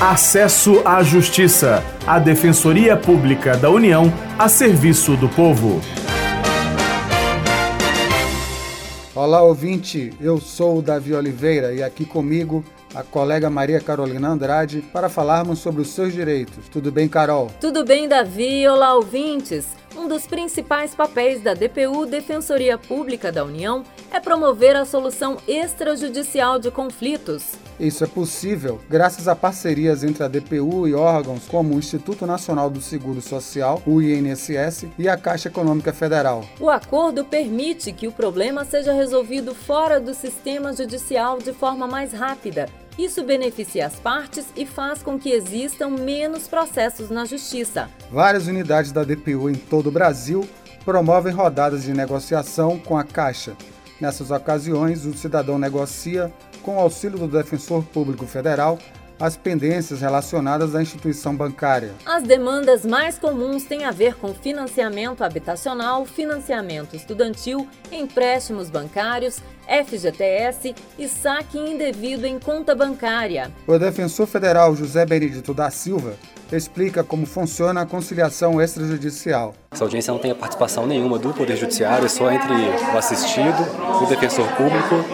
Acesso à Justiça, a Defensoria Pública da União a serviço do povo. Olá, ouvinte. Eu sou o Davi Oliveira e aqui comigo a colega Maria Carolina Andrade para falarmos sobre os seus direitos. Tudo bem, Carol? Tudo bem, Davi. Olá, ouvintes. Um dos principais papéis da DPU, Defensoria Pública da União, é promover a solução extrajudicial de conflitos. Isso é possível graças a parcerias entre a DPU e órgãos como o Instituto Nacional do Seguro Social, o INSS, e a Caixa Econômica Federal. O acordo permite que o problema seja resolvido fora do sistema judicial de forma mais rápida isso beneficia as partes e faz com que existam menos processos na justiça. Várias unidades da DPU em todo o Brasil promovem rodadas de negociação com a Caixa. Nessas ocasiões, o cidadão negocia, com o auxílio do Defensor Público Federal, as pendências relacionadas à instituição bancária. As demandas mais comuns têm a ver com financiamento habitacional, financiamento estudantil, empréstimos bancários, FGTS e saque indevido em conta bancária. O defensor federal José Benedito da Silva explica como funciona a conciliação extrajudicial. Essa audiência não tem participação nenhuma do Poder Judiciário, é só entre o assistido, o defensor público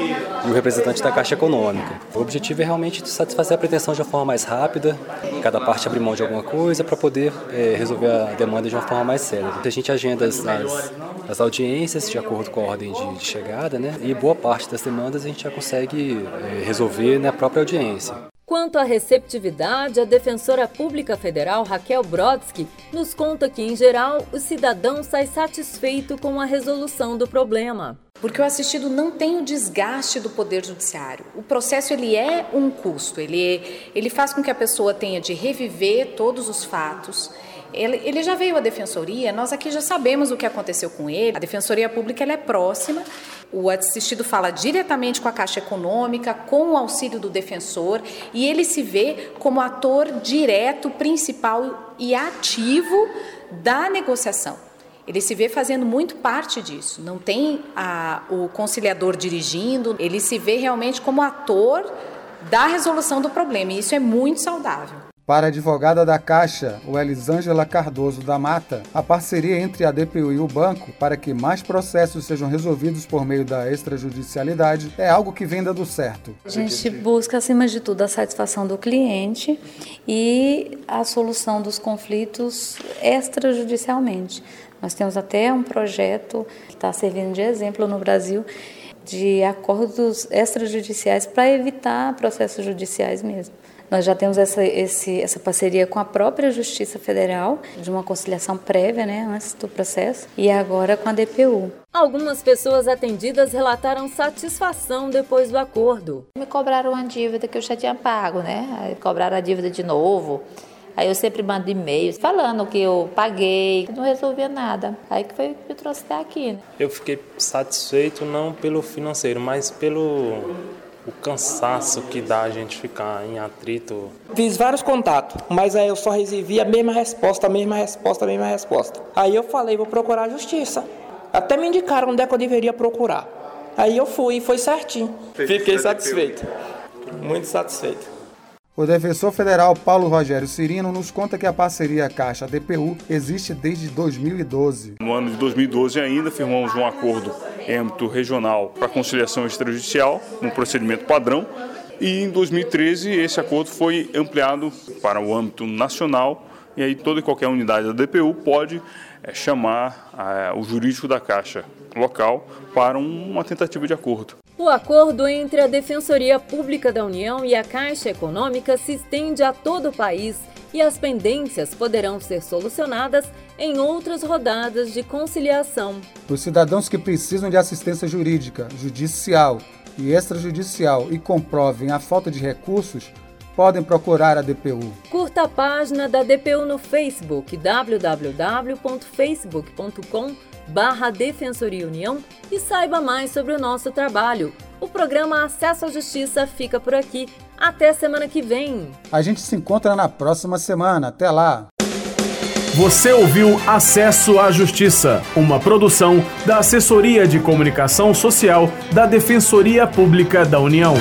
e o representante da Caixa Econômica. O objetivo é realmente satisfazer a pretensão de uma forma mais rápida, cada parte abrir mão de alguma coisa para poder é, resolver a demanda de uma forma mais célere. A gente agenda as, as audiências de acordo com a ordem de, de, chegada, né? e boa parte das demandas a gente já consegue é, resolver na própria audiência. Quanto à receptividade, a defensora pública federal Raquel Brodsky nos conta que, em geral, o cidadão sai satisfeito com a resolução do problema. Porque o assistido não tem o desgaste do poder judiciário. O processo ele é um custo, ele, ele faz com que a pessoa tenha de reviver todos os fatos, ele, ele, já veio à defensoria, nós aqui já sabemos o que aconteceu com ele. A defensoria pública é próxima. O assistido fala diretamente com a Caixa Econômica, com o auxílio do defensor, e ele se vê como ator direto, principal e ativo da negociação. Ele se vê fazendo muito parte disso. Não tem a, o conciliador dirigindo, ele se vê realmente como ator da resolução do problema, e isso é muito saudável. Para a advogada da Caixa, o Elisângela Cardoso da Mata, a parceria entre a DPU e o banco para que mais processos sejam resolvidos por meio da extrajudicialidade é algo que vem dando certo. A gente busca, acima de tudo, a satisfação do cliente e a solução dos conflitos extrajudicialmente. Nós temos até um projeto que está servindo de exemplo no Brasil de acordos extrajudiciais para evitar processos judiciais mesmo. Nós já temos essa, esse, essa parceria com a própria Justiça Federal, de uma conciliação prévia, né, antes do processo, e agora com a DPU. Algumas pessoas atendidas relataram satisfação depois do acordo. Me cobraram uma dívida que eu já tinha pago, né? Aí cobraram a dívida de novo. Aí eu sempre mando e-mails falando que eu paguei, não resolvia nada. Aí que foi que eu trouxe até aqui. Né? Eu fiquei satisfeito não pelo financeiro, mas pelo o cansaço que dá a gente ficar em atrito. Fiz vários contatos, mas aí eu só recebi a mesma resposta, a mesma resposta, a mesma resposta. Aí eu falei, vou procurar a justiça. Até me indicaram onde é que eu deveria procurar. Aí eu fui e foi certinho. Fiquei satisfeito. Muito satisfeito. O defensor federal Paulo Rogério Cirino nos conta que a parceria Caixa-DPU existe desde 2012. No ano de 2012 ainda firmamos um acordo em âmbito regional para conciliação extrajudicial, um procedimento padrão, e em 2013 esse acordo foi ampliado para o âmbito nacional e aí toda e qualquer unidade da DPU pode é, chamar é, o jurídico da Caixa local para um, uma tentativa de acordo. O acordo entre a Defensoria Pública da União e a Caixa Econômica se estende a todo o país e as pendências poderão ser solucionadas em outras rodadas de conciliação. Os cidadãos que precisam de assistência jurídica, judicial e extrajudicial e comprovem a falta de recursos podem procurar a DPU. Curta a página da DPU no Facebook www.facebook.com barra Defensoria União e saiba mais sobre o nosso trabalho. O programa Acesso à Justiça fica por aqui. Até semana que vem. A gente se encontra na próxima semana. Até lá. Você ouviu Acesso à Justiça, uma produção da Assessoria de Comunicação Social da Defensoria Pública da União.